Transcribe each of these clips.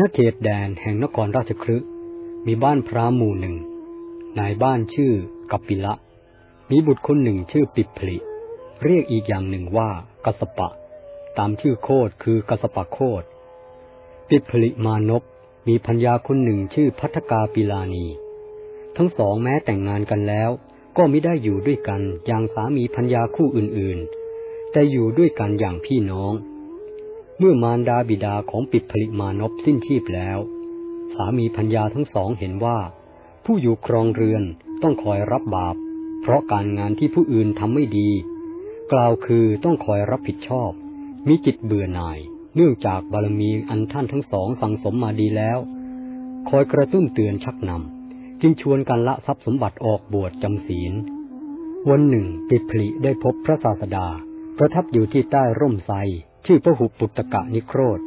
ณเขตแดนแห่งนครราชครึมีบ้านพระหมู่หนึ่ง นายบ้านชื่อกัปปิละ มีบุตรคนหนึ่งชื่อปิพลิ เรียกอีกอย่างหนึ่งว่ากัสปะ ตามชื่อโคดคือกัสปะโคดปิพลิมานพมีพัญญาคนหนึ่งชื่อพัทกาปิลานี ทั้งสองแม้แต่งงานกันแล้ว ก็ไม่ได้อยู่ด้วยกันอย่างสามีพัญญาคู่อื่นๆ แต่อยู่ด้วยกันอย่างพี่น้อง เมื่อมารดาบิดาของปิพลิมานพสิ้นชีพแล้ว สามีพัญญาทั้งสองเห็นว่า ผู้อยู่ครองเรือนต้องคอยรับบาป เพราะการงานที่ผู้อื่นทำไม่ดี กล่าวคือต้องคอยรับผิดชอบ มีจิตเบื่อหน่าย เนื่องจากบารมีอันท่านทั้งสองสั่งสมมาดีแล้ว คอยกระตุ้นเตือนชักนำจึงชวนกันละทรัพย์สมบัติออกบวชจำศีล วันหนึ่งปิพลิได้พบพระศาสดา ประทับอยู่ที่ใต้ร่มไทร ชื่อพระหุปุตตกะนิโครธ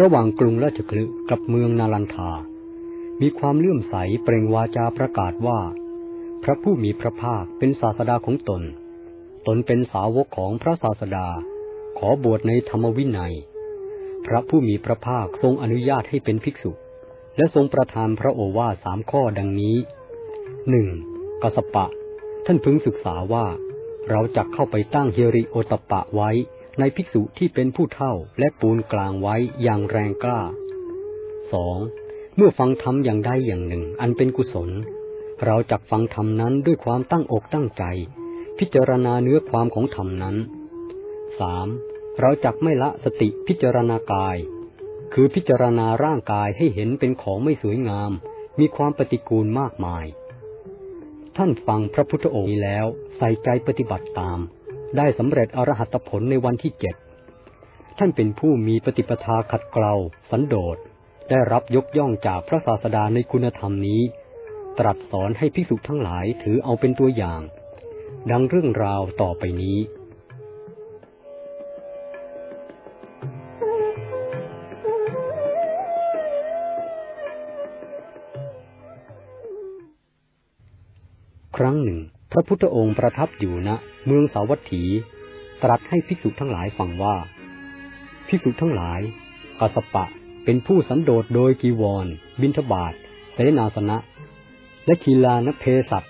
ระหว่างกรุงราชคลึกับเมืองนาลันทา มีความเลื่อมใสเปล่งวาจาประกาศว่า พระผู้มีพระภาคเป็นศาสดาของตน ตนเป็นสาวกของพระศาสดา ขอบวชในธรรมวินัย พระผู้มีพระภาคทรงอนุญาตให้เป็นภิกษุ และทรงประทานพระโอวาสามข้อดังนี้หนึ่งกสปะ ท่านพึงศึกษาว่า เราจะเข้าไปตั้งเฮริโอตปะไว้ ในภิกษุที่เป็นผู้เท่าและปูนกลางไว้อย่างแรงกล้าสองเมื่อฟังธรรมอย่างใดอย่างหนึ่ง อันเป็นกุศล เราจักฟังธรรมนั้นด้วยความตั้งอกตั้งใจ พิจารณาเนื้อความของธรรมนั้นสามเราจักไม่ละสติพิจารณากาย คือพิจารณาร่างกายให้เห็นเป็นของไม่สวยงาม มีความปฏิกูลมากมาย ท่านฟังพระพุทธองค์นี้แล้วใส่ใจปฏิบัติตาม ได้สำเร็จอรหัตผลในวันที่เจ็ดท่านเป็นผู้มีปฏิปทาขัดเกลาสันโดษ ได้รับยกย่องจากพระศาสดาในคุณธรรมนี้ ตรัสสอนให้ภิกษุทั้งหลายถือเอาเป็นตัวอย่าง ดังเรื่องราวต่อไปนี้ครั้งหนึ่ง พระพุทธองค์ประทับอยู่ณเมืองสาวัตถี ตรัสให้ภิกษุทั้งหลายฟังว่า ภิกษุทั้งหลายกัสปะเป็นผู้สันโดษโดยกีวร บินทบาทเสนาสนะ และคีลานเพสัต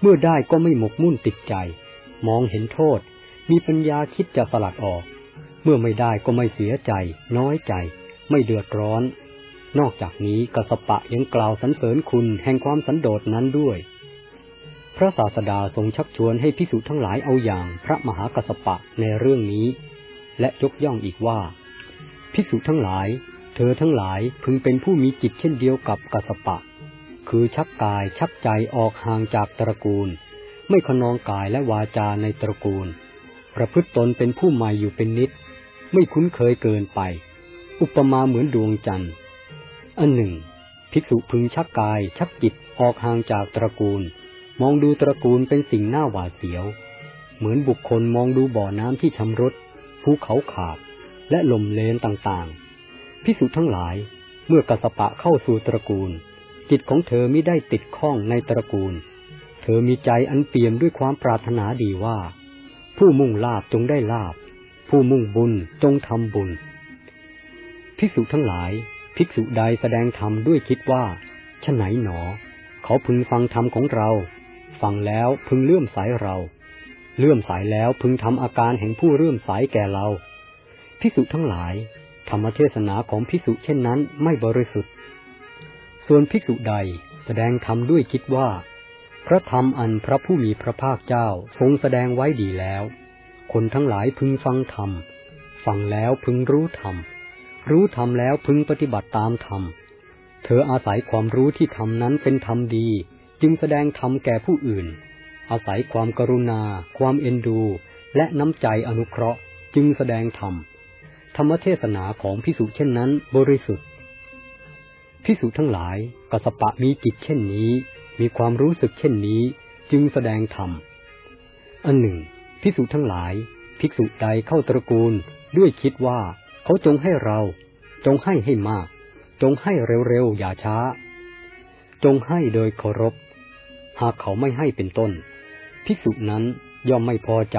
เมื่อได้ก็ไม่หมกมุ่นติดใจ มองเห็นโทษ มีปัญญาคิดจะสลัดออก เมื่อไม่ได้ก็ไม่เสียใจ น้อยใจ ไม่เดือดร้อน นอกจากนี้กสปะยังกล่าวสรรเสริญคุณแห่งความสันโดษนั้นด้วย พระศาสดาทรงชักชวนให้พิสุทั้งหลายเอาอย่างพระมหากัสปะในเรื่องนี้ และยกย่องอีกว่า พิสุทั้งหลาย เธอทั้งหลายพึงเป็นผู้มีจิตเช่นเดียวกับกัสปะ คือชักกายชักใจออกห่างจากตระกูล ไม่ขนองกายและวาจาในตระกูล ประพฤติตนเป็นผู้ใหม่อยู่เป็นนิด ไม่คุ้นเคยเกินไป อุปมาเหมือนดวงจันทร์อันหนึ่ง ภิกษุพึงชักกายชักจิตออกห่างจากตระกูล มองดูตระกูลเป็นสิ่งน่าหวาดเสียว เหมือนบุคคลมองดูบ่อน้ำที่ชำรุดภูเขาขาด และลมเลนต่างๆ พิสุทั้งหลาย เมื่อกสปะเข้าสู่ตระกูล จิตของเธอไม่ได้ติดข้องในตระกูล เธอมีใจอันเปี่ยมด้วยความปรารถนาดีว่า ผู้มุ่งลาบจงได้ลาบ ผู้มุ่งบุญจงทำบุญ ภิกษุทั้งหลาย ภิกษุใดแสดงธรรมด้วยคิดว่าฉไหนหนอ เขาพึงฟังธรรมของเรา ฟังแล้วพึงเลื่อมใสเรา เลื่อมใสแล้วพึงทำอาการแห่งผู้เลื่อมใสแก่เราพิสุทั้งหลาย ธรรมเทศนาของพิสุเช่นนั้นไม่บริสุทธิ์ ส่วนพิสุใดแสดงธรรมด้วยคิดว่า พระธรรมอันพระผู้มีพระภาคเจ้าทรงแสดงไว้ดีแล้ว คนทั้งหลายพึงฟังธรรม ฟังแล้วพึงรู้ธรรม รู้ธรรมแล้วพึงปฏิบัติตามธรรม เธออาศัยความรู้ที่ธรรมนั้นเป็นธรรมดี จึงแสดงธรรมแก่ผู้อื่น อาศัยความกรุณา ความเอ็นดู และน้ำใจอนุเคราะห์ จึงแสดงธรรม ธรรมเทศนาของพิสุเช่นนั้นบริสุทธิ์พิสุทั้งหลายกสปะมีจิตเช่นนี้ มีความรู้สึกเช่นนี้ จึงแสดงธรรม อันหนึ่งพิสุทั้งหลาย ภิกษุใดเข้าตระกูลด้วยคิดว่า เขาจงให้เรา จงให้ให้มาก จงให้เร็วๆอย่าช้า จงให้โดยเคารพ หากเขาไม่ให้เป็นต้น ภิกษุนั้นย่อมไม่พอใจ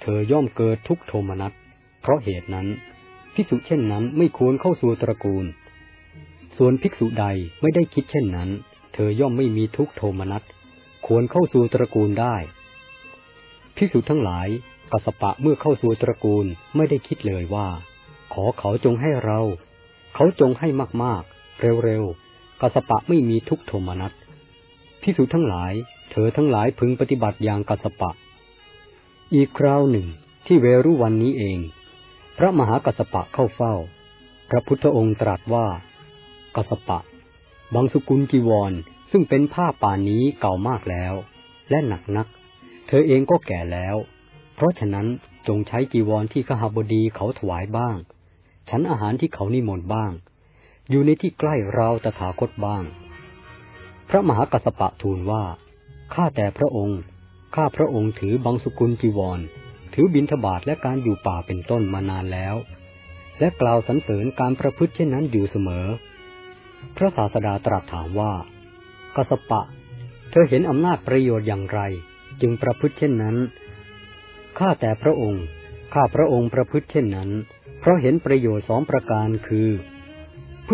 เธอย่อมเกิดทุกโทมนัส เพราะเหตุนั้น ภิกษุเช่นนั้นไม่ควรเข้าสู่ตระกูล ส่วนภิกษุใดไม่ได้คิดเช่นนั้น เธอย่อมไม่มีทุกโทมนัส ควรเข้าสู่ตระกูลได้ ภิกษุทั้งหลายกัสปะเมื่อเข้าสู่ตระกูลไม่ได้คิดเลยว่า ขอเขาจงให้เรา เขาจงให้มากๆ เร็วๆ กัสปะไม่มีทุกโทมนัสภิกษุทั้งหลาย เธอทั้งหลายพึงปฏิบัติอย่างกัสปะ อีกคราวหนึ่งที่เวรุวันนี้เอง พระมหากัสปะเข้าเฝ้า พระพุทธองค์ตรัสว่า กัสปะ บางสุกุลจีวร ซึ่งเป็นผ้าป่านนี้เก่ามากแล้ว และหนักนัก เธอเองก็แก่แล้ว เพราะฉะนั้นจงใช้จีวรที่ขหบดีเขาถวายบ้าง ฉันอาหารที่เขานิมนต์บ้าง อยู่ในที่ใกล้เราตถาคตบ้าง พระมหากัสปะทูลว่า ข้าแต่พระองค์ ข้าพระองค์ถือบางสุกุลจีวร ถือบิณฑบาตและการอยู่ป่าเป็นต้นมานานแล้ว และกล่าวสรรเสริญการประพฤติเช่นนั้นอยู่เสมอ พระศาสดาตรัสถามว่า กัสปะ เธอเห็นอำนาจประโยชน์อย่างไร จึงประพฤติเช่นนั้น ข้าแต่พระองค์ ข้าพระองค์ประพฤติเช่นนั้น เพราะเห็นประโยชน์สองประการคือ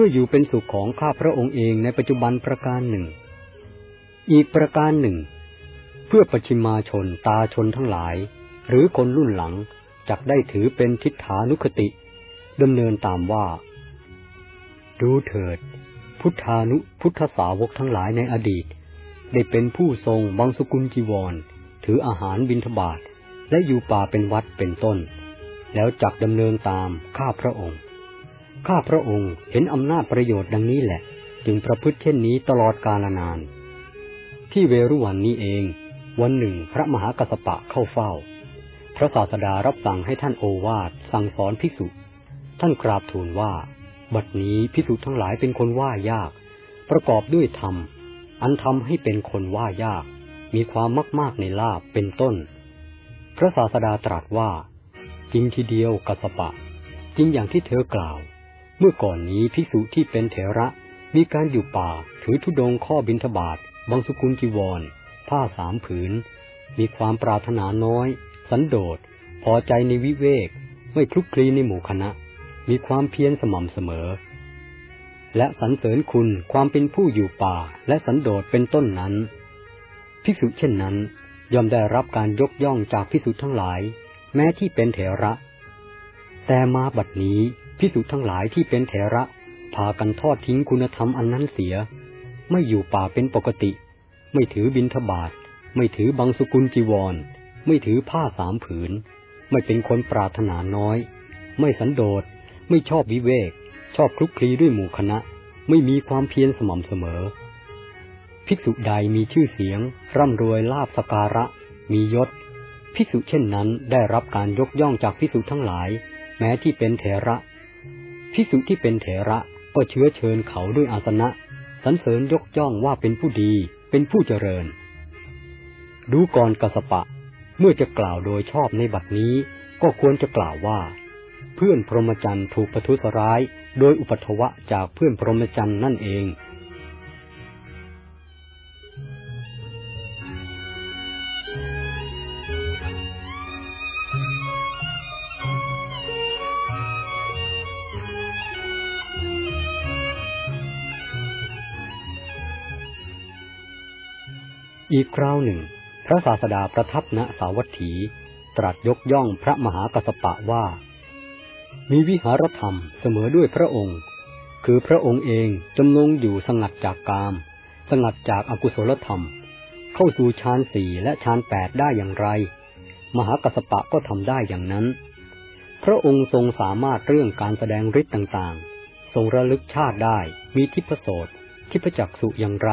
พื่ออยู่เป็นสุขของข้าพระองค์เองในปัจจุบันประการหนึ่ง อีกประการหนึ่ง เพื่อปัจฉิมาชนตาชนทั้งหลาย หรือคนรุ่นหลังจักได้ถือเป็นทิฏฐานุคติดำเนินตามว่า ดูเถิด พุทธานุพุทธสาวกทั้งหลายในอดีต ได้เป็นผู้ทรงบังสกุลจีวร ถืออาหารบิณฑบาตและอยู่ป่าเป็นวัดเป็นต้น แล้วจักดำเนินตามข้าพระองค์ ข้าพระองค์เห็นอำนาจประโยชน์ดังนี้แหละ จึงประพฤติเช่นนี้ตลอดกาลนาน ที่เวรุวันนี้เอง วันหนึ่งพระมหากัสปะเข้าเฝ้า พระศาสดารับสั่งให้ท่านโอวาทสั่งสอนภิกษุ ท่านกราบทูลว่า บัดนี้พิสุทั้งหลายเป็นคนว่ายาก ประกอบด้วยธรรม อันทำให้เป็นคนว่ายาก มีความมาก ๆ ในลาบเป็นต้น พระศาสดาตรัสว่าจริงทีเดียวกัสปะ จริงอย่างที่เธอกล่าว เมื่อก่อนนี้พิสุที่เป็นเถระมีการอยู่ป่าถือธุดงข้อบินทบาทบางสุกุลจีวร ผ้าสามผืน มีความปรารถนาน้อย สันโดษ พอใจในวิเวก ไม่คลุกคลีในหมู่คณะ มีความเพียรสม่ำเสมอ และสรรเสริญคุณความเป็นผู้อยู่ป่าและสันโดษเป็นต้นนั้น ภิกษุเช่นนั้นย่อมได้รับการยกย่องจากภิกษุทั้งหลาย แม้ที่เป็นเถระ แต่มาบัดนี้ ภิกษุทั้งหลายที่เป็นเถระพากันทอดทิ้งคุณธรรมอันนั้นเสีย ไม่อยู่ป่าเป็นปกติ ไม่ถือบินทบาท ไม่ถือบังสุกุลจีวร ไม่ถือผ้าสามผืน ไม่เป็นคนปรารถนาน้อย ไม่สันโดษ ไม่ชอบวิเวก ชอบคลุกคลีด้วยหมู่คณะ ไม่มีความเพียรสม่ำเสมอ ภิกษุใดมีชื่อเสียง ร่ำรวยลาบสการะ มียศ ภิกษุเช่นนั้นได้รับการยกย่องจากภิกษุทั้งหลาย แม้ที่เป็นเถระ ภิกษุที่เป็นเถระก็เชื้อเชิญเขาด้วยอาสนะสรรเสริญยกย่องว่าเป็นผู้ดีเป็นผู้เจริญ ดูก่อนกสปะ เมื่อจะกล่าวโดยชอบในบัดนี้ ก็ควรจะกล่าวว่า เพื่อนพรหมจรรย์ถูกประทุษร้าย โดยอุปัทวะจากเพื่อนพรหมจรรย์นั่นเอง อีกคราวหนึ่ง พระศาสดาประทับณสาวัตถี ตรัสยกย่องพระมหากัสปะว่า มีวิหารธรรมเสมอด้วยพระองค์ คือพระองค์เองจำลงอยู่สงัดจากกาม สงัดจากอากุศลธรรม เข้าสู่ฌานสี่และฌานแปดได้อย่างไร มหากัสปะก็ทำได้อย่างนั้น พระองค์ทรงสามารถเรื่องการแสดงฤทธิ์ต่างๆ ทรงระลึกชาติได้มีทิพโสตทิพจักสุอย่างไร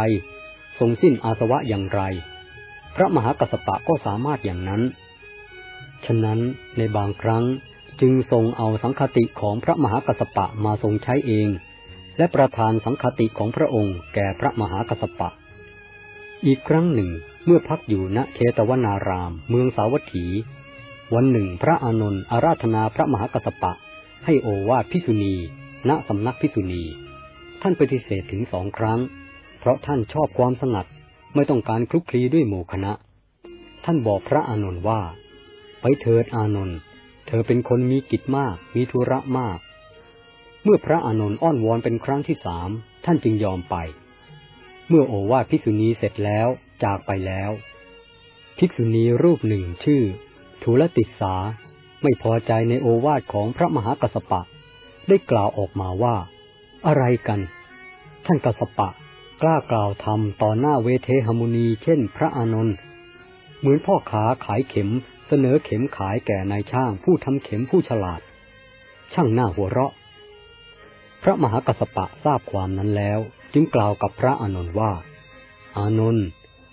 ทรงสิ้นอาสวะอย่างไร พระมหากัสสปะก็สามารถอย่างนั้น ฉะนั้นในบางครั้งจึงทรงเอาสังคติของพระมหากัสสปะมาทรงใช้เอง และประทานสังคติของพระองค์แก่พระมหากัสสปะ อีกครั้งหนึ่งเมื่อพักอยู่ณเชตวนาราม เมืองสาวัตถี วันหนึ่งพระอานนท์อาราธนาพระมหากัสปะ ให้โอวาทพิสุณี ณสำนักพิสุณี ท่านปฏิเสธถึงสองครั้ง เพราะท่านชอบความสงัดไม่ต้องการคลุกคลีด้วยหมู่คณะ ท่านบอกพระอานนท์ว่า ไปเถิดอานนท์เธอเป็นคนมีกิจมาก มีธุระมาก เมื่อพระอานนท์อ้อนวอนเป็นครั้งที่สามท่านจึงยอมไป เมื่อโอวาทภิกษุณีเสร็จแล้วจากไปแล้ว ภิกษุณีรูปหนึ่งชื่อทุลติสาไม่พอใจในโอวาทของพระมหากัสสปะ ได้กล่าวออกมาว่า อะไรกัน ท่านกัสปะ กล้ากล่าวทำต่อหน้าเวเทหมุนีเช่นพระอานนท์เหมือนพ่อขาขายเข็มเสนอเข็มขายแก่นายช่างผู้ทำเข็มผู้ฉลาด ช่างหน้าหัวเราะ พระมหากัสสปะทราบความนั้นแล้ว จึงกล่าวกับพระอานนท์ว่า อานนท์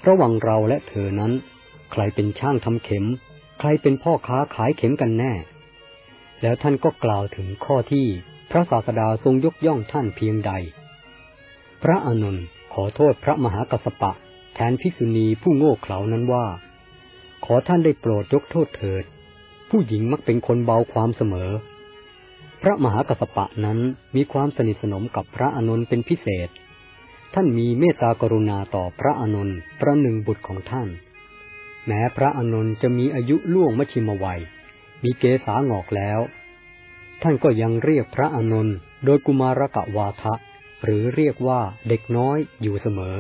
ระหว่างเราและเธอนั้น ใครเป็นช่างทำเข็ม ใครเป็นพ่อค้าขายเข็มกันแน่ แล้วท่านก็กล่าวถึงข้อที่พระศาสดาทรงยกย่องท่านเพียงใด พระอานนท์ ขอโทษพระมหากัสสปะ แทนภิกษุณีผู้โง่เขลานั้นว่า ขอท่านได้โปรดยกโทษเถิด ผู้หญิงมักเป็นคนเบาความเสมอ พระมหากัสสปะนั้นมีความสนิทสนมกับพระอานนเป็นพิเศษ ท่านมีเมตตากรุณาต่อพระอานนประหนึ่งบุตรของท่าน แม้พระอานนจะมีอายุล่วงมชิมวัย มีเกษาหงอกแล้ว ท่านก็ยังเรียกพระอานนโดยกุมารกะวาทะ หรือเรียกว่าเด็กน้อยอยู่เสมอ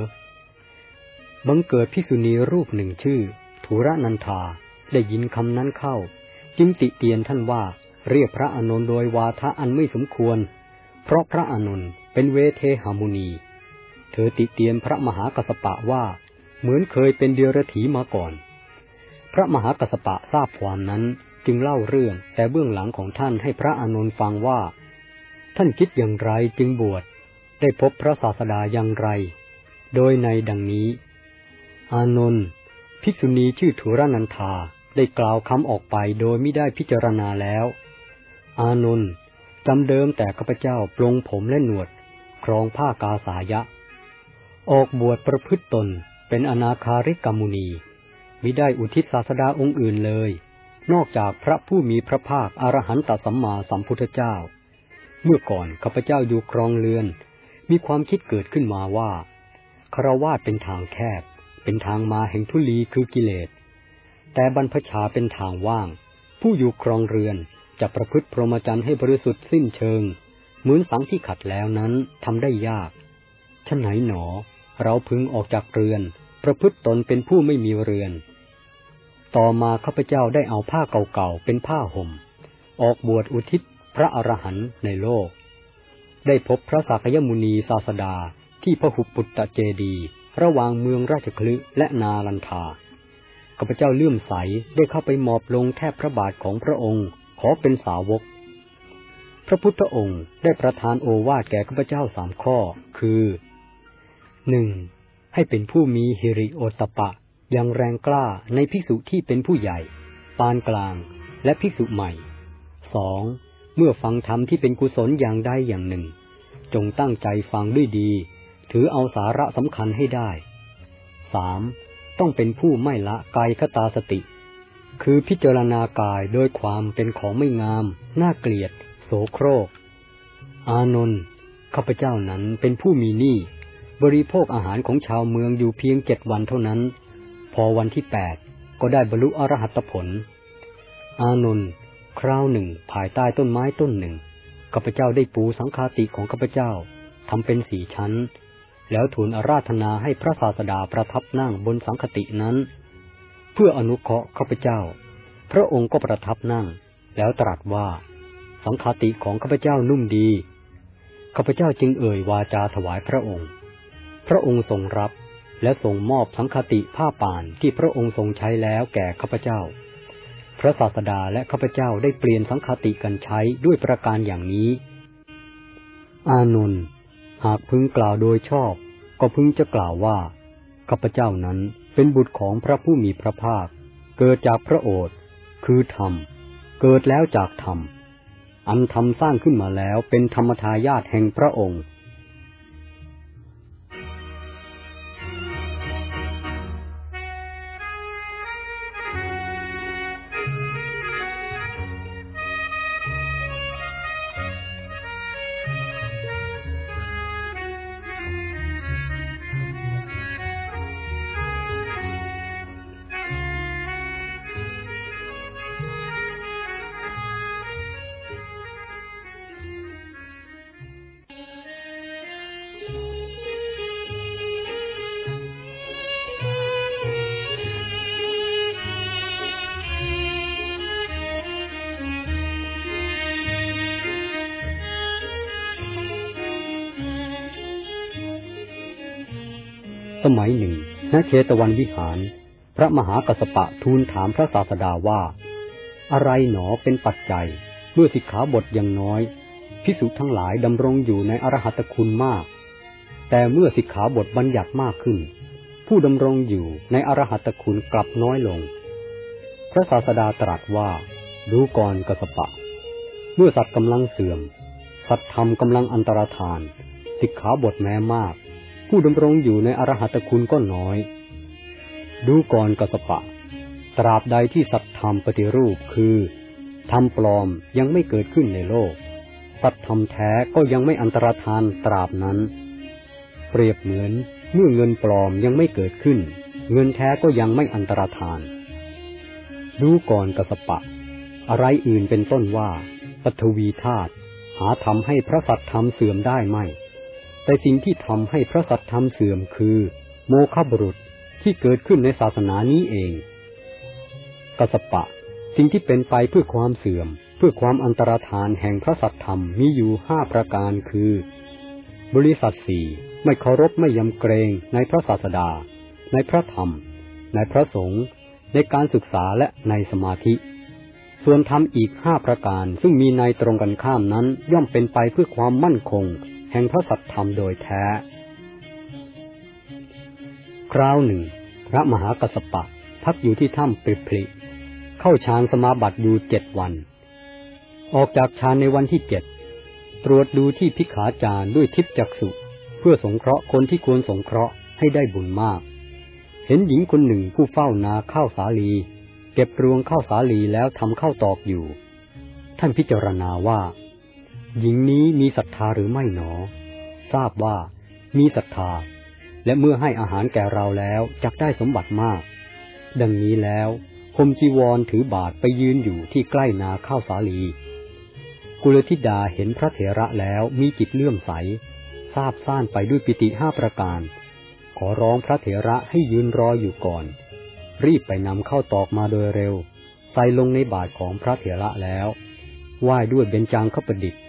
บังเกิดพิสุณีรูปหนึ่งชื่อธุระนันทาได้ยินคำนั้นเข้า จึงติเตียนท่านว่าเรียกพระอานนท์โดยวาทะอันไม่สมควร เพราะพระอานนท์เป็นเวเทหามุนี เธอติเตียนพระมหากัสสปะว่าเหมือนเคยเป็นเดียรถีมาก่อน พระมหากัสสปะทราบความนั้นจึงเล่าเรื่องแต่เบื้องหลังของท่านให้พระอานนท์ฟังว่า ท่านคิดอย่างไรจึงบวช ได้พบพระศาสดาอย่างไร โดยในดังนี้ อานนท์ภิกษุณีชื่อธุรนันทาได้กล่าวคำออกไปโดยไม่ได้พิจารณาแล้ว อานนท์จำเดิมแต่ข้าพเจ้าปลงผมและหนวด ครองผ้ากาสายะ ออกบวชประพฤติตนเป็นอนาคาริกามุนีมิได้อุทิศศาสดาองค์อื่นเลย นอกจากพระผู้มีพระภาคอรหันตสัมมาสัมพุทธเจ้า เมื่อก่อนข้าพเจ้าอยู่ครองเรือน มีความคิดเกิดขึ้นมาว่าคารวาสเป็นทางแคบ เป็นทางมาแห่งทุลีคือกิเลส แต่บรรพชาเป็นทางว่าง ผู้อยู่ครองเรือนจะประพฤติพรหมจรรย์ให้บริสุทธิ์สิ้นเชิง เหมือนสังที่ขัดแล้วนั้นทำได้ยากฉะไหนหนอ เราพึงออกจากเรือน ประพฤติตนเป็นผู้ไม่มีเรือน ต่อมาข้าพเจ้าได้เอาผ้าเก่าๆเป็นผ้าห่ม ออกบวชอุทิศพระอรหันต์ในโลก ได้พบพระสักยมุนีศาสดาที่พระหุปุตตะเจดี ระหว่างเมืองราชคลึและนาลันทาข้าพเจ้าเลื่อมใสได้เข้าไปหมอบลงแทบพระบาทของพระองค์ ขอเป็นสาวก พระพุทธองค์ได้ประทานโอวาทแก่ข้าพเจ้าสามข้อ คือหนึ่งให้เป็นผู้มีฮิริโอตปะอย่างแรงกล้าในภิกษุที่เป็นผู้ใหญ่ ปานกลางและภิกษุใหม่สอง เมื่อฟังธรรมที่เป็นกุศลอย่างใดอย่างหนึ่ง จงตั้งใจฟังด้วยดี ถือเอาสาระสำคัญให้ได้สามต้องเป็นผู้ไม่ละกายคตาสติ คือพิจารณากายโดยความเป็นของไม่งาม น่าเกลียด โสโครก อานนท์ข้าพเจ้านั้นเป็นผู้มีหนี้บริโภคอาหารของชาวเมืองอยู่เพียงเจ็ดวันเท่านั้น พอวันที่แปดก็ได้บรรลุอรหัตผล อานนท์ คราวหนึ่ง ภายใต้ต้นไม้ต้นหนึ่งข้าพเจ้าได้ปูสังฆาติของข้าพเจ้าทำเป็นสี่ชั้น แล้วทูลอาราธนาให้พระศาสดาประทับนั่งบนสังฆตินั้น เพื่ออนุเคราะห์ข้าพเจ้า พระองค์ก็ประทับนั่ง แล้วตรัสว่า สังฆาติของข้าพเจ้านุ่มดีข้าพเจ้าจึงเอ่ยวาจาถวายพระองค์ พระองค์ทรงรับและทรงมอบสังฆติผ้าป่านที่พระองค์ทรงใช้แล้วแก่ข้าพเจ้า พระศาสดาและข้าพเจ้าได้เปลี่ยนสังฆติกันใช้ด้วยประการอย่างนี้ อานนท์หากพึงกล่าวโดยชอบ ก็พึงจะกล่าวว่าข้าพเจ้านั้นเป็นบุตรของพระผู้มีพระภาค เกิดจากพระโอษฐ์คือธรรม เกิดแล้วจากธรรม อันธรรมสร้างขึ้นมาแล้วเป็นธรรมทายาทแห่งพระองค์ ตวันวิหาร พระมหากัสปะทูลถามพระศาสดาว่า อะไรหนอเป็นปัจจัย เมื่อสิกขาบทยังน้อยพิสุทั้งหลายดำรงอยู่ในอรหัตคุณมาก แต่เมื่อสิกขาบทบัญญัติมากขึ้น ผู้ดำรงอยู่ในอรหัตคุณกลับน้อยลง พระศาสดาตรัสว่า ดูก่อนกัสปะ เมื่อสัตว์กำลังเสื่อม สัตธรรมกำลังอันตรธาน สิกขาบทแม้มาก ผู้ดำรงอยู่ในอรหัตคุณก็น้อย ดูก่อนกัสปะ ตราบใดที่สัตธรรมปฏิรูปคือธรรมปลอมยังไม่เกิดขึ้นในโลก สัตธรรมแท้ก็ยังไม่อันตรธานตราบนั้น เปรียบเหมือนเมื่อเงินปลอมยังไม่เกิดขึ้น เงินแท้ก็ยังไม่อันตรธาน ดูก่อนกัสปะ อะไรอื่นเป็นต้นว่าปฐวีธาตุหาทำให้พระสัตธรรมเสื่อมได้ไหมแต่สิ่งที่ทำให้พระสัตธรรมเสื่อมคือ โมฆะบุรุษ ที่เกิดขึ้นในศาสนานี้เอง กสปะ สิ่งที่เป็นไปเพื่อความเสื่อม เพื่อความอันตรธานแห่งพระสัตธรรมมีอยู่ห้าประการคือ บริษัทสี่ไม่เคารพไม่ยำเกรงในพระศาสดา ในพระธรรม ในพระสงฆ์ในการศึกษาและในสมาธิ ส่วนธรรมอีกห้าประการซึ่งมีในตรงกันข้ามนั้นย่อมเป็นไปเพื่อความมั่นคง แห่งพระสัตธรรมโดยแท้ คราวหนึ่ง พระมหากัสปะ พักอยู่ที่ถ้ำปริพลิเข้าฌานสมาบัติอยู่เจ็ดวัน ออกจากฌานในวันที่เจ็ดตรวจดูที่พิขาจารด้วยทิพจักสุเพื่อสงเคราะห์คนที่ควรสงเคราะห์ให้ได้บุญมาก เห็นหญิงคนหนึ่งผู้เฝ้านาข้าวสาลี เก็บรวงข้าวสาลีแล้วทำข้าวตอกอยู่ ท่านพิจารณาว่า หญิงนี้มีศรัทธาหรือไม่หนอ ทราบว่ามีศรัทธา และเมื่อให้อาหารแก่เราแล้วจักได้สมบัติมาก ดังนี้แล้วคมจีวรถือบาทไปยืนอยู่ที่ใกล้นาข้าวสาลี กุลธิดาเห็นพระเถระแล้วมีจิตเลื่อมใสทราบซ่านไปด้วยปิติห้าประการ ขอร้องพระเถระให้ยืนรออยู่ก่อน รีบไปนำเข้าตอกมาโดยเร็ว ใส่ลงในบาทของพระเถระแล้วไหว้ด้วยเบญจางขประดิษฐ์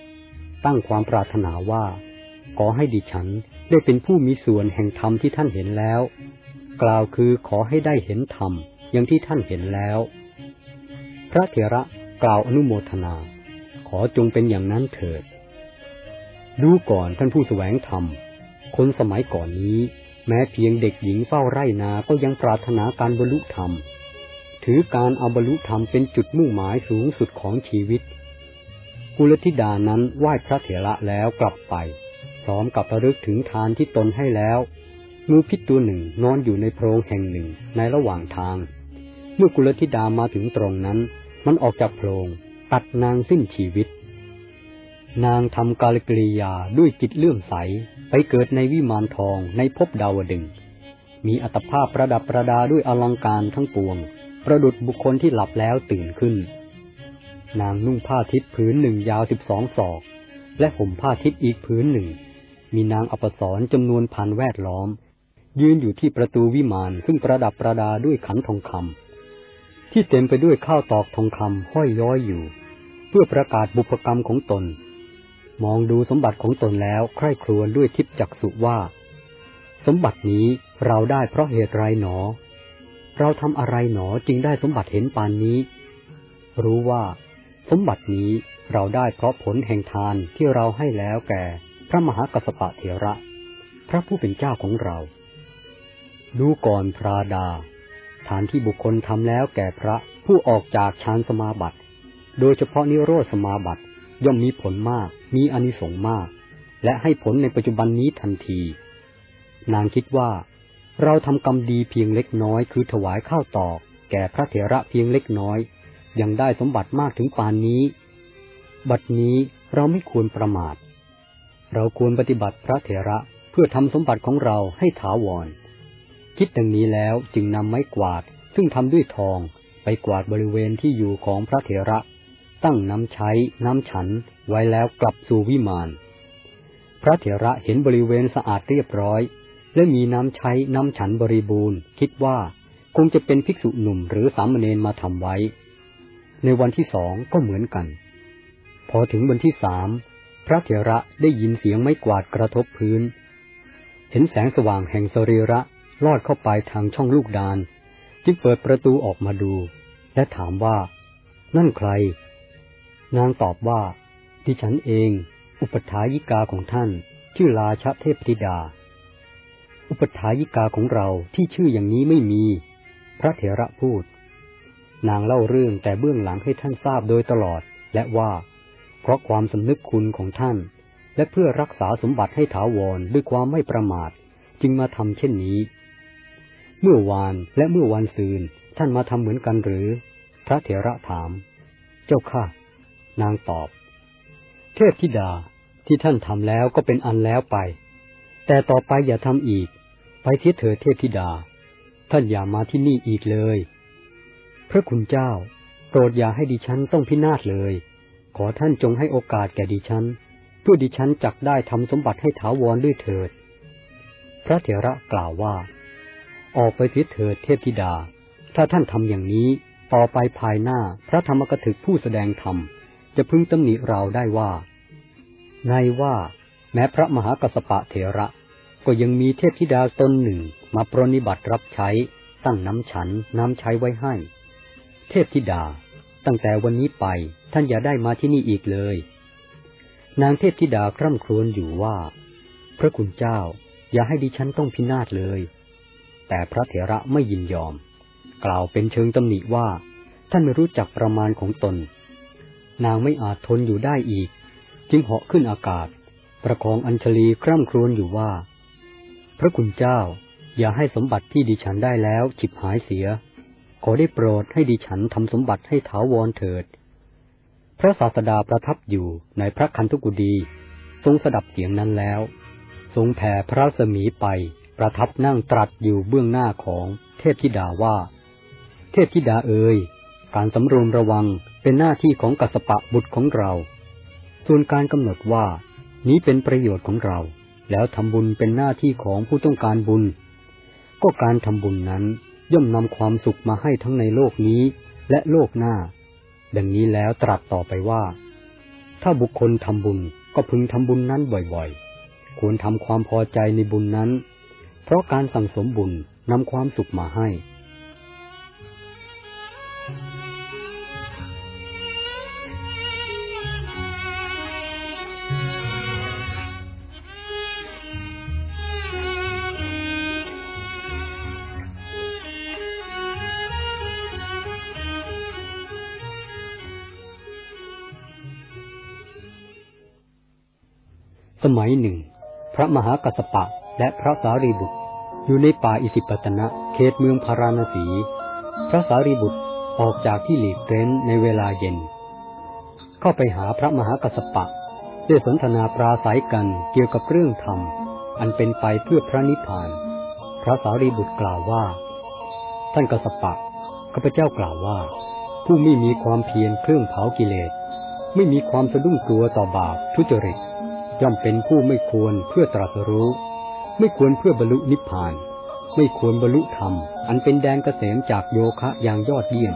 ตั้งความปรารถนาว่า ขอให้ดิฉันได้เป็นผู้มีส่วนแห่งธรรมที่ท่านเห็นแล้ว กล่าวคือขอให้ได้เห็นธรรมอย่างที่ท่านเห็นแล้ว พระเถระกล่าวอนุโมทนา ขอจงเป็นอย่างนั้นเถิด ดูก่อนท่านผู้แสวงธรรม คนสมัยก่อนนี้ แม้เพียงเด็กหญิงเฝ้าไร่นาก็ยังปรารถนาการบรรลุธรรม ถือการเอาบรรลุธรรมเป็นจุดมุ่งหมายสูงสุดของชีวิตกุลธิดานั้นไหว้พระเถระแล้วกลับไป พร้อมกับระลึกถึงทานที่ตนให้แล้วงูพิษตัวหนึ่งนอนอยู่ในโพรงแห่งหนึ่งในระหว่างทาง เมื่อกุลธิดามาถึงตรงนั้น มันออกจากโพรงตัดนางสิ้นชีวิต นางทำกาลกริยาด้วยจิตเลื่อมใสไปเกิดในวิมานทองในภพดาวดึง มีอัตภาพประดับประดาด้วยอลังการทั้งปวง ประดุดบุคคลที่หลับแล้วตื่นขึ้น นางนุ่งผ้าทิพย์ผืนหนึ่งยาวสิบสองศอก และห่มผ้าทิพย์อีกผืนหนึ่ง มีนางอปสรจำนวนพันแวดล้อม ยืนอยู่ที่ประตูวิมานซึ่งประดับประดาด้วยขันทองคำที่เต็มไปด้วยข้าวตอกทองคำห้อยย้อยอยู่ เพื่อประกาศบุพกรรมของตน มองดูสมบัติของตนแล้วใคร่ครวญด้วยทิพจักสุว่า สมบัตินี้เราได้เพราะเหตุไรหนอ เราทำอะไรหนอจึงได้สมบัติเห็นปานนี้ รู้ว่า สมบัตินี้เราได้เพราะผลแห่งทานที่เราให้แล้วแก่ ระมหากัสปะเถระ พระผู้เป็นเจ้าของเรา ดูก่อนพระดา ฐานที่บุคคลทำแล้วแก่พระผู้ออกจากฌานสมาบัติ โดยเฉพาะนิโรธสมาบัติย่อมมีผลมาก มีอนิสงส์มาก และให้ผลในปัจจุบันนี้ทันที นางคิดว่า เราทำกรรมดีเพียงเล็กน้อย คือถวายข้าวตอกแก่พระเถระเพียงเล็กน้อย ยังได้สมบัติมากถึงปานนี้ บัดนี้เราไม่ควรประมาท เราควรปฏิบัติพระเถระเพื่อทำสมบัติของเราให้ถาวร คิดดังนี้แล้วจึงนำไม้กวาดซึ่งทำด้วยทองไปกวาดบริเวณที่อยู่ของพระเถระ ตั้งน้ำใช้น้ำฉันไว้แล้วกลับสู่วิมาน พระเถระเห็นบริเวณสะอาดเรียบร้อย และมีน้ำใช้น้ำฉันบริบูรณ์ คิดว่าคงจะเป็นภิกษุหนุ่มหรือสามเณรมาทำไว้ ในวันที่สองก็เหมือนกัน พอถึงวันที่สาม พระเถระได้ยินเสียงไม้กวาดกระทบพื้น เห็นแสงสว่างแห่งสรีระลอดเข้าไปทางช่องลูกดาน จึงเปิดประตูออกมาดู และถามว่า นั่นใคร นางตอบว่าดิฉันเอง อุปถายิกาของท่าน ชื่อราชเทพธิดา อุปถายิกาของเราที่ชื่ออย่างนี้ไม่มี พระเถระพูด นางเล่าเรื่องแต่เบื้องหลังให้ท่านทราบโดยตลอดและว่า เพราะความสำนึกคุณของท่าน และเพื่อรักษาสมบัติให้ถาวรด้วยความไม่ประมาท จึงมาทำเช่นนี้ เมื่อวานและเมื่อวันซืนท่านมาทำเหมือนกันหรือ พระเถระถาม เจ้าค่ะ นางตอบ เทพธิดาที่ท่านทำแล้วก็เป็นอันแล้วไป แต่ต่อไปอย่าทำอีก ไปเทียเถิดเทพธิดา ท่านอย่ามาที่นี่อีกเลย พระคุณเจ้า โปรดอย่าให้ดิฉันต้องพินาศเลย ขอท่านจงให้โอกาสแก่ดิฉัน เพื่อดิฉันจักได้ทำสมบัติให้ถาวรด้วยเถิด พระเถระกล่าวว่า ออกไปเสียเถิดเทพธิดา ถ้าท่านทำอย่างนี้ ต่อไปภายหน้าพระธรรมกถึกผู้แสดงธรรม จะพึงตำหนิเราได้ว่า ในว่าแม้พระมหากัสปะเถระก็ยังมีเทพธิดาตนหนึ่งมาปรนิบัติรับใช้ ตั้งน้ำฉันน้ำใช้ไว้ให้ เทพธิดา ตั้งแต่วันนี้ไปท่านอย่าได้มาที่นี่อีกเลย นางเทพธิดาคร่ำครวญอยู่ว่า พระคุณเจ้าอย่าให้ดิฉันต้องพินาศเลย แต่พระเถระไม่ยินยอม กล่าวเป็นเชิงตำหนิว่า ท่านไม่รู้จักประมาณของตน นางไม่อาจทนอยู่ได้อีก จึงเหาะขึ้นอากาศ ประคองอัญชลีคร่ำครวญอยู่ว่า พระคุณเจ้าอย่าให้สมบัติที่ดิฉันได้แล้วฉิบหายเสีย ขอได้โปรดให้ดิฉันทำสมบัติให้ถาวรเถิด พระศาสดาประทับอยู่ในพระคันธุกุดี ทรงสดับเสียงนั้นแล้ว ทรงแผ่พระรัศมีไป ประทับนั่งตรัสอยู่เบื้องหน้าของเทพธิดาว่า เทพธิดาเอ๋ยการสำรวมระวังเป็นหน้าที่ของกัสปะบุตรของเรา ส่วนการกำหนดว่า นี้เป็นประโยชน์ของเรา แล้วทำบุญเป็นหน้าที่ของผู้ต้องการบุญ ก็การทำบุญนั้น ย่อมนำความสุขมาให้ทั้งในโลกนี้และโลกหน้า ดังนี้แล้วตรัสต่อไปว่า ถ้าบุคคลทำบุญก็พึงทำบุญนั้นบ่อยๆ ควรทำความพอใจในบุญนั้น เพราะการสั่งสมบุญนำความสุขมาให้ สมัยหนึ่ง พระมหากัสสปะและพระสารีบุตร อยู่ในป่าอิสิปตนะเขตเมืองพาราณสี พระสารีบุตรออกจากที่หลีกเร้นในเวลาเย็น เข้าไปหาพระมหากัสสปะได้สนทนาปราศัยกันเกี่ยวกับเรื่องธรรม อันเป็นไปเพื่อพระนิพพาน พระสารีบุตรกล่าวว่า ท่านกัสสปะข้าพเจ้ากล่าวว่า ผู้ไม่มีความเพียรเครื่องเผากิเลส ไม่มีความสะดุ้งกลัวต่อบาปทุจริต ย่อมเป็นผู้ไม่ควรเพื่อตรัสรู้ ไม่ควรเพื่อบรรลุนิพพาน ไม่ควรบรรลุธรรม อันเป็นแดนเกษมจากโยคะอย่างยอดเยี่ยม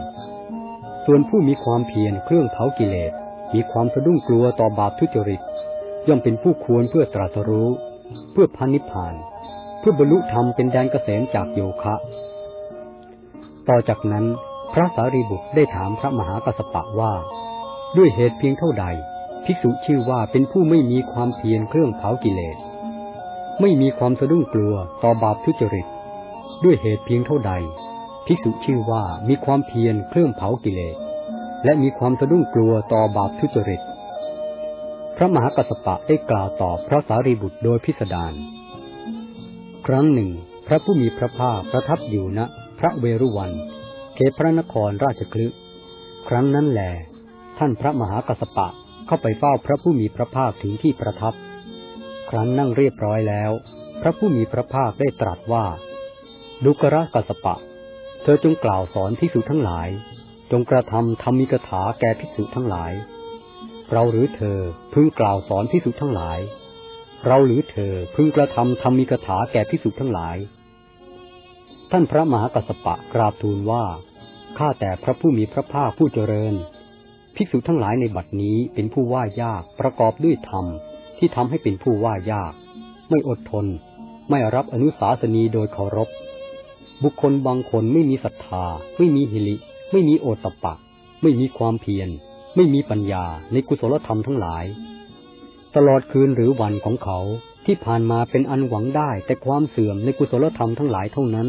ส่วนผู้มีความเพียรเครื่องเผากิเลส มีความสะดุ้งกลัวต่อบาปทุจริต ย่อมเป็นผู้ควรเพื่อตรัสรู้ เพื่อพันนิพพาน เพื่อบรรลุธรรมเป็นแดนเกษมจากโยคะ ต่อจากนั้น พระสารีบุตรได้ถามพระมหากัสสปะว่า ด้วยเหตุเพียงเท่าใด ภิกษุชื่อว่าเป็นผู้ไม่มีความเพียรเครื่องเผากิเลส ไม่มีความสะดุ้งกลัวต่อบาปทุจริต ด้วยเหตุเพียงเท่าใด ภิกษุชื่อว่ามีความเพียรเครื่องเผากิเลส และมีความสะดุ้งกลัวต่อบาปทุจริต พระมหากัสสปะได้กล่าวตอบพระสารีบุตรโดยพิสดารครั้งหนึ่ง พระผู้มีพระภาคประทับอยู่ณพระเวรุวันเขตพระนครราชคลึครั้งนั้นแหลท่านพระมหากัสสปะ เข้าไปเฝ้าพระผู้มีพระภาคถึงที่ประทับ ครั้นนั่งเรียบร้อยแล้ว พระผู้มีพระภาคได้ตรัสว่าดุกระกัสปะ เธอจงกล่าวสอนภิกษุทั้งหลาย จงกระทำธรรมิกถาแก่ภิกษุทั้งหลาย เราหรือเธอพึงกล่าวสอนภิกษุทั้งหลาย เราหรือเธอพึงกระทำธรรมิกถาแก่ภิกษุทั้งหลาย ท่านพระมหากัสปะกราบทูลว่าข้าแต่พระผู้มีพระภาคผู้เจริญ ภิกษุทั้งหลายในบัดนี้เป็นผู้ว่ายากประกอบด้วยธรรมที่ทำให้เป็นผู้ว่ายาก ไม่อดทน ไม่รับอนุสาสนีโดยเคารพ บุคคลบางคนไม่มีศรัทธา ไม่มีหิริไม่มีโอตตะปะ ไม่มีความเพียร ไม่มีปัญญาในกุศลธรรมทั้งหลาย ตลอดคืนหรือวันของเขาที่ผ่านมาเป็นอันหวังได้แต่ความเสื่อมในกุศลธรรมทั้งหลายเท่านั้น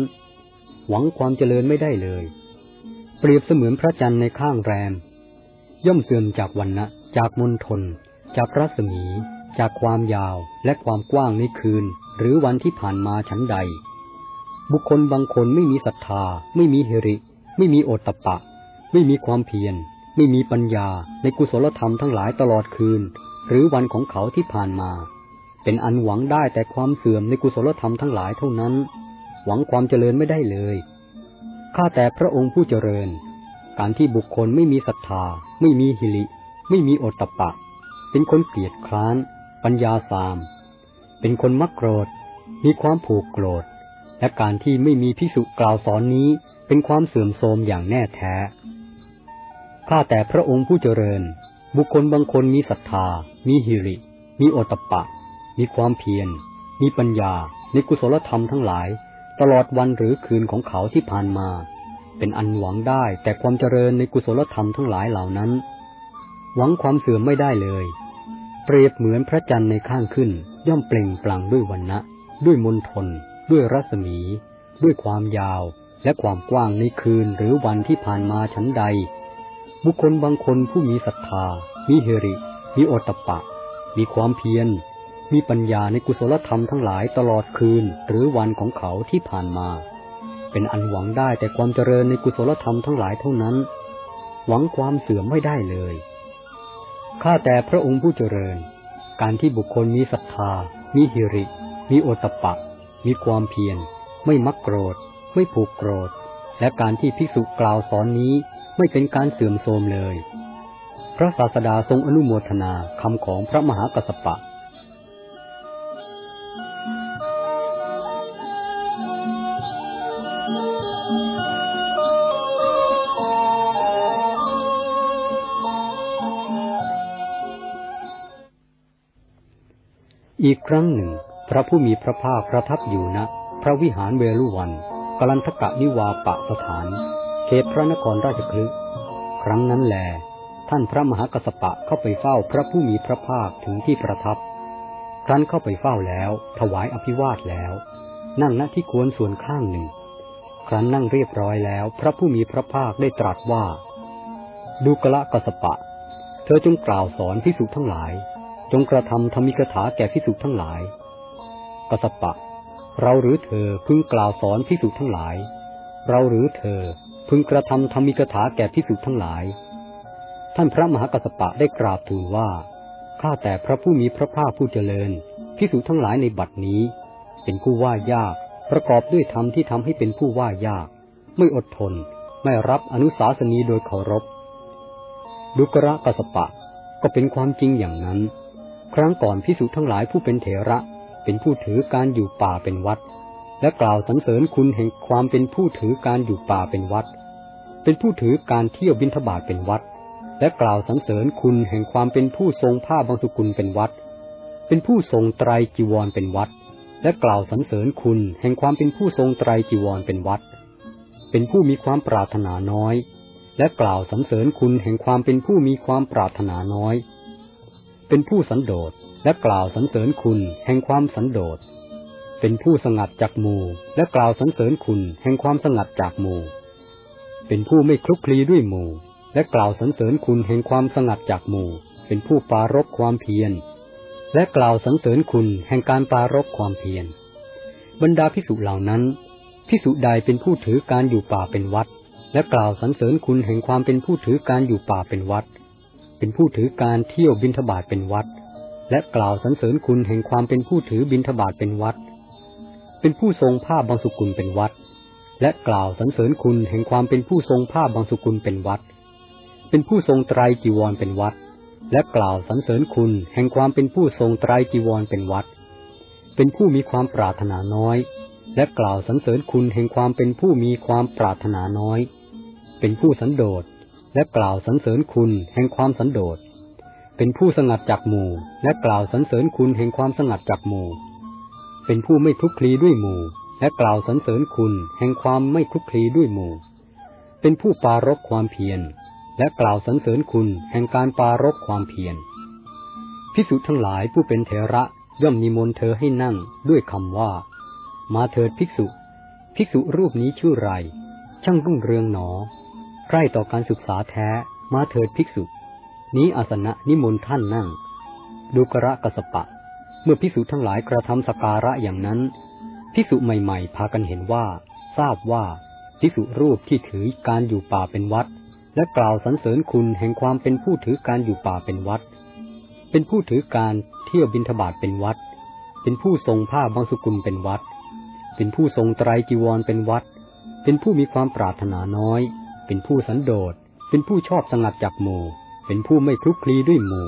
หวังความเจริญไม่ได้เลย เปรียบเสมือนพระจันทร์ในข้างแรม ย่อมเสื่อมจากวันนะจากมณฑลจากรัศมี จากความยาวและความกว้างในคืน หรือวันที่ผ่านมาชั้นใด บุคคลบางคนไม่มีศรัทธา ไม่มีเฮริ ไม่มีโอตตะปะ ไม่มีความเพียร ไม่มีปัญญา ในกุศลธรรมทั้งหลายตลอดคืน หรือวันของเขาที่ผ่านมา เป็นอันหวังได้แต่ความเสื่อมในกุศลธรรมทั้งหลายเท่านั้น หวังความเจริญไม่ได้เลยข้าแต่พระองค์ผู้เจริญ การที่บุคคลไม่มีศรัทธา ไม่มีหิริ ไม่มีโอตตะปะ เป็นคนเกลียดคร้าน ปัญญาสาม เป็นคนมักโกรธ มีความผูกโกรธ และการที่ไม่มีพิสุกล่าวสอนนี้เป็นความเสื่อมโทรมอย่างแน่แท้ ข้าแต่พระองค์ผู้เจริญ บุคคลบางคนมีศรัทธา มีหิริ มีโอตปะ มีความเพียร มีปัญญา ในกุศลธรรมทั้งหลาย ตลอดวันหรือคืนของเขาที่ผ่านมา เป็นอันหวังได้แต่ความเจริญในกุศลธรรมทั้งหลายเหล่านั้น หวังความเสื่อมไม่ได้เลย เปรียบเหมือนพระจันทร์ในข้างขึ้น ย่อมเปล่งปลั่งด้วยวันนะด้วยมนทน ด้วยรัศมี ด้วยความยาว และความกว้างในคืนหรือวันที่ผ่านมาชั้นใด บุคคลบางคนผู้มีศรัทธา มีเฮริ มีโอตปะ มีความเพียร มีปัญญาในกุศลธรรมทั้งหลายตลอดคืนหรือวันของเขาที่ผ่านมา เป็นอันหวังได้แต่ความเจริญในกุศลธรรมทั้งหลายเท่านั้น หวังความเสื่อมไม่ได้เลย ข้าแต่พระองค์ผู้เจริญ การที่บุคคลมีศรัทธา มีหิริ มีโอตปะ มีความเพียร ไม่มักโกรธ ไม่ผูกโกรธ และการที่ภิกษุกล่าวสอนนี้ไม่เป็นการเสื่อมโทรมเลย พระศาสดาทรงอนุโมทนาคำของพระมหากัสสปะ อีกครั้งหนึ่ง พระผู้มีพระภาคประทับอยู่ณนะ พระวิหารเวลุวันกลันทกะนิวาปะสถาน เขตพระนครราชคลึครั้งนั้นแล ท่านพระมหากัสปะเข้าไปเฝ้าพระผู้มีพระภาคถึงที่ประทับ ครั้นเข้าไปเฝ้าแล้ว ถวายอภิวาทแล้ว นั่งณที่ควรส่วนข้างหนึ่ง ครั้นนั่งเรียบร้อยแล้ว พระผู้มีพระภาคได้ตรัสว่า ดูกละกัสปะ เธอจงกล่าวสอนพิสุทั้งหลาย จงกระทำธรรมิกถาแก่พิสุทั้งหลาย กสปะ เราหรือเธอพึงกล่าวสอนพิสุทั้งหลาย เราหรือเธอพึงกระทำธรรมิกถาแก่พิสุทั้งหลาย ท่านพระมหากัสปะได้กราบทูลว่า ข้าแต่พระผู้มีพระภาคผู้เจริญพิสุทั้งหลายในบัดนี้ เป็นผู้ว่ายาก ประกอบด้วยธรรมที่ทำให้เป็นผู้ว่ายาก ไม่อดทน ไม่รับอนุสาสนีโดยเคารพดุกระกัสปะก็เป็นความจริงอย่างนั้น ครั้งก่อนพิสุทั้งหลายผู้เป็นเถระ เป็นผู้ถือการอยู่ป่าเป็นวัด และกล่าวสรรเสริญคุณแห่งความเป็นผู้ถือการอยู่ป่าเป็นวัด เป็นผู้ถือการเที่ยวบินทบาทเป็นวัด และกล่าวสรรเสริญคุณแห่งความเป็นผู้ทรงผ้าบางสุกุลเป็นวัด เป็นผู้ทรงไตรจีวรเป็นวัด และกล่าวสรรเสริญคุณแห่งความเป็นผู้ทรงไตรจีวรเป็นวัด เป็นผู้มีความปรารถนาน้อย และกล่าวสรรเสริญคุณแห่งความเป็นผู้มีความปรารถนาน้อย เป็นผู้สันโดษและกล่าวสรรเสริญคุณแห่งความสันโดษ เป็นผู้สงัดจากหมู่และกล่าวสรรเสริญคุณแห่งความสงัดจากหมู่ เป็นผู้ไม่คลุกคลีด้วยหมู่ และกล่าวสรรเสริญคุณแห่งความสงัดจากหมู่ เป็นผู้ปารบความเพียร และกล่าวสรรเสริญคุณแห่งการปารบความเพียร บรรดาพิสุเหล่านั้นพิสุใดเป็นผู้ถือการอยู่ป่าเป็นวัด และกล่าวสรรเสริญคุณแห่งความเป็นผู้ถือการอยู่ป่าเป็นวัด เป็นผู้ถือการเที่ยวบินทบาทเป็นวัด และกล่าวสรรเสริญคุณแห่งความเป็นผู้ถือบินทบาทเป็นวัด เป็นผู้ทรงผ้าบางสุกุลเป็นวัด และกล่าวสรรเสริญคุณแห่งความเป็นผู้ทรงผ้าบางสุกุลเป็นวัด เป็นผู้ทรงไตรจีวรเป็นวัด และกล่าวสรรเสริญคุณแห่งความเป็นผู้ทรงไตรจีวรเป็นวัด เป็นผู้มีความปรารถนาน้อย และกล่าวสรรเสริญคุณแห่งความเป็นผู้มีความปรารถนาน้อย เป็นผู้สันโดษ และกล่าวสรรเสริญคุณแห่งความสันโดษ เป็นผู้สงัดจากหมู่ และกล่าวสรรเสริญคุณแห่งความสงัดจากหมู่ เป็นผู้ไม่ทุกคลีด้วยหมู่ และกล่าวสรรเสริญคุณแห่งความไม่คลุกคลีด้วยหมู่ เป็นผู้ปารกความเพียร และกล่าวสรรเสริญคุณแห่งการปารกความเพียรพิสุทั้งหลายผู้เป็นเถระย่อมนิมนต์เธอให้นั่งด้วยคำว่า มาเถิดภิกษุ ภิกษุรูปนี้ชื่อไร ช่างรุ่งเรืองหนอ ใกล้ต่อการศึกษาแท้ มาเถิดภิกษุ นี้อาสนะนิมนต์ท่านนั่ง ดูกระกสปะ เมื่อภิกษุทั้งหลายกระทำสการะอย่างนั้น ภิกษุใหม่ๆ พากันเห็นว่า ทราบว่าภิกษุรูปที่ถือการอยู่ป่าเป็นวัด และกล่าวสรรเสริญคุณแห่งความเป็นผู้ถือการอยู่ป่าเป็นวัด เป็นผู้ถือการเที่ยวบินทบาทเป็นวัด เป็นผู้ทรงผ้าบางสุกุลเป็นวัด เป็นผู้ทรงไตรจีวรเป็นวัด เป็นผู้มีความปรารถนาน้อย เป็นผู้สันโดษ เป็นผู้ชอบสงัดจากหมู่ เป็นผู้ไม่คลุกคลีด้วยหมู่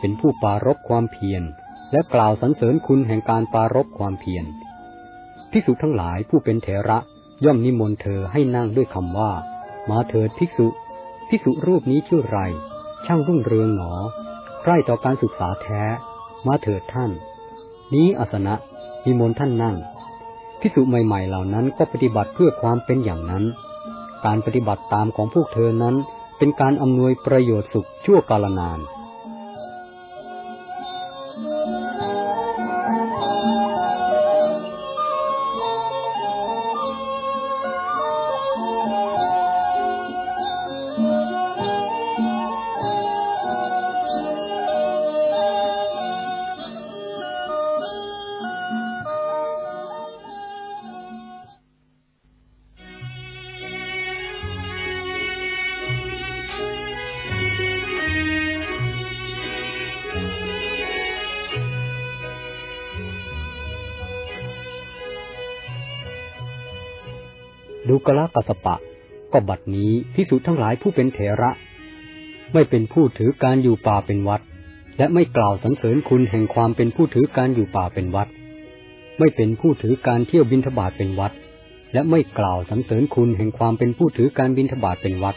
เป็นผู้ปารบความเพียร และกล่าวสรรเสริญคุณแห่งการปารบความเพียรภิกษุทั้งหลายผู้เป็นเถระย่อมนิมนต์เธอให้นั่งด้วยคำว่า มาเถิดภิกษุ ภิกษุรูปนี้ชื่อไร ช่างรุ่งเรืองหนอใกล้ต่อการศึกษาแท้ มาเถิดท่าน นี้อาสนะนิมนต์ท่านนั่งพิสุใหม่ๆเหล่านั้นก็ปฏิบัติเพื่อความเป็นอย่างนั้น การปฏิบัติตามของพวกเธอนั้น เป็นการอำนวยประโยชน์สุขชั่วกาลนาน ดูกละกัสปะ ก็บัดนี้พิสุทั้งหลายผู้เป็นเถระ ไม่เป็นผู้ถือการอยู่ป่าเป็นวัด และไม่กล่าวสรรเสริญคุณแห่งความเป็นผู้ถือการอยู่ป่าเป็นวัด ไม่เป็นผู้ถือการเที่ยวบินทบาทเป็นวัด และไม่กล่าวสรรเสริญคุณแห่งความเป็นผู้ถือการบินทบาทเป็นวัด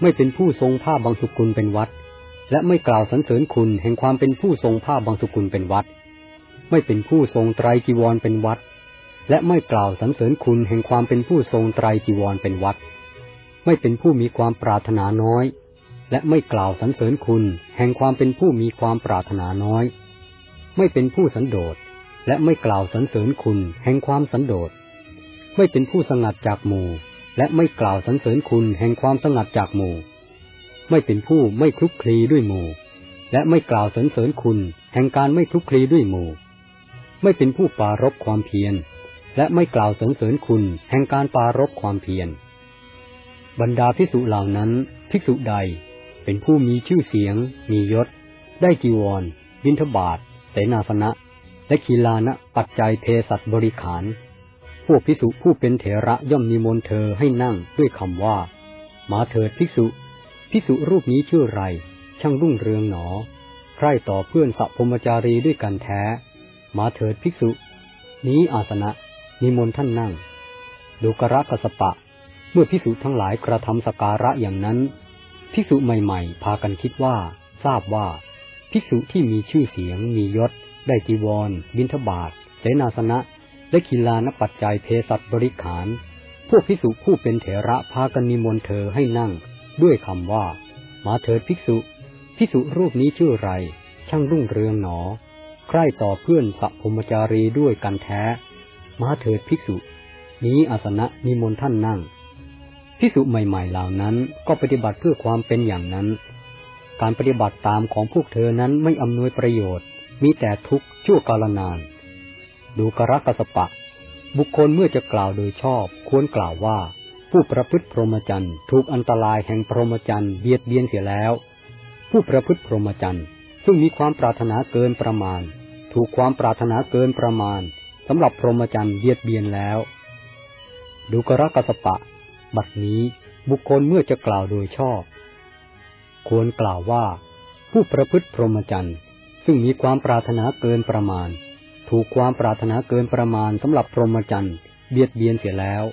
ไม่เป็นผู้ทรงผ้าบางสุกุลเป็นวัด และไม่กล่าวสรรเสริญคุณแห่งความเป็นผู้ทรงผ้าบางสุกุลเป็นวัด ไม่เป็นผู้ทรงไตรจีวรเป็นวัด และไม่กล่าวสรรเสริญคุณแห่งความเป็นผู้ทรงไตรจีวรเป็นวัด ไม่เป็นผู้มีความปรารถนาน้อย และไม่กล่าวสรรเสริญคุณแห่งความเป็นผู้มีความปรารถนาน้อย ไม่เป็นผู้สันโดษ และไม่กล่าวสรรเสริญคุณแห่งความสันโดษ ไม่เป็นผู้สงัดจากหมู่ และไม่กล่าวสรรเสริญคุณแห่งความสงัดจากหมู่ ไม่เป็นผู้ไม่คลุกคลีด้วยหมู่ และไม่กล่าวสรรเสริญคุณแห่งการไม่คลุกคลีด้วยหมู่ ไม่เป็นผู้ปารบความเพียร และไม่กล่าวสรรเสริญคุณแห่งการปารบความเพียร บรรดาภิกษุเหล่านั้นภิกษุใดเป็นผู้มีชื่อเสียง มียศ ได้จีวร บิณฑบาตเสนาสนะ และคีลานะปัจจัยเพศัตบริขาร พวกภิกษุผู้เป็นเถระย่อมนิมนต์เธอให้นั่งด้วยคำว่า มาเถิดภิกษุ ภิกษุรูปนี้ชื่อไร ช่างรุ่งเรืองหนอ ใคร่ต่อเพื่อนสัพพมจารีด้วยกันแท้ มาเถิดภิกษุ นี้อาสนะ นิมนต์ท่านนั่ง ดูกระกสปะ เมื่อพิสุทั้งหลายกระทำสการะอย่างนั้น พิสุใหม่ๆ พากันคิดว่า ทราบว่า พิสุที่มีชื่อเสียง มียศ ได้จีวร บิณฑบาตเสนาสนะ และคิลานปัจจัยเพศัตบริขาร พวกพิสุผู้เป็นเถระพากันนิมนต์เธอให้นั่ง ด้วยคำว่า มาเถิดภิกษุ ภิกษุรูปนี้ชื่อไร ช่างรุ่งเรืองหนอ ใคร่ต่อเพื่อนสัพพมจารีด้วยกันแท้ มาเถิดภิกษุ นี้อาสนะนิมนต์ท่านนั่ง ภิกษุใหม่ ๆ เหล่านั้นก็ปฏิบัติเพื่อความเป็นอย่างนั้น การปฏิบัติตามของพวกเธอนั้นไม่อำนวยประโยชน์ มีแต่ทุกข์ชั่วกาลนาน ดูกรกสปะ บุคคลเมื่อจะกล่าวโดยชอบ ควรกล่าวว่า ผู้ประพฤติพรหมจรรย์ถูกอันตรายแห่งพรหมจรรย์เบียดเบียนเสียแล้ว ผู้ประพฤติพรหมจรรย์ซึ่งมีความปรารถนาเกินประมาณ ถูกความปรารถนาเกินประมาณ สำหรับพรหมจรรย์เบียดเบียนแล้ว ดูกรกสปะ บัดนี้บุคคลเมื่อจะกล่าวโดยชอบ ควรกล่าวว่าผู้ประพฤติพรหมจรรย์ซึ่งมีความปรารถนาเกินประมาณ ถูกความปรารถนาเกินประมาณสำหรับพรหมจรรย์เบียดเบียนเสียแล้ว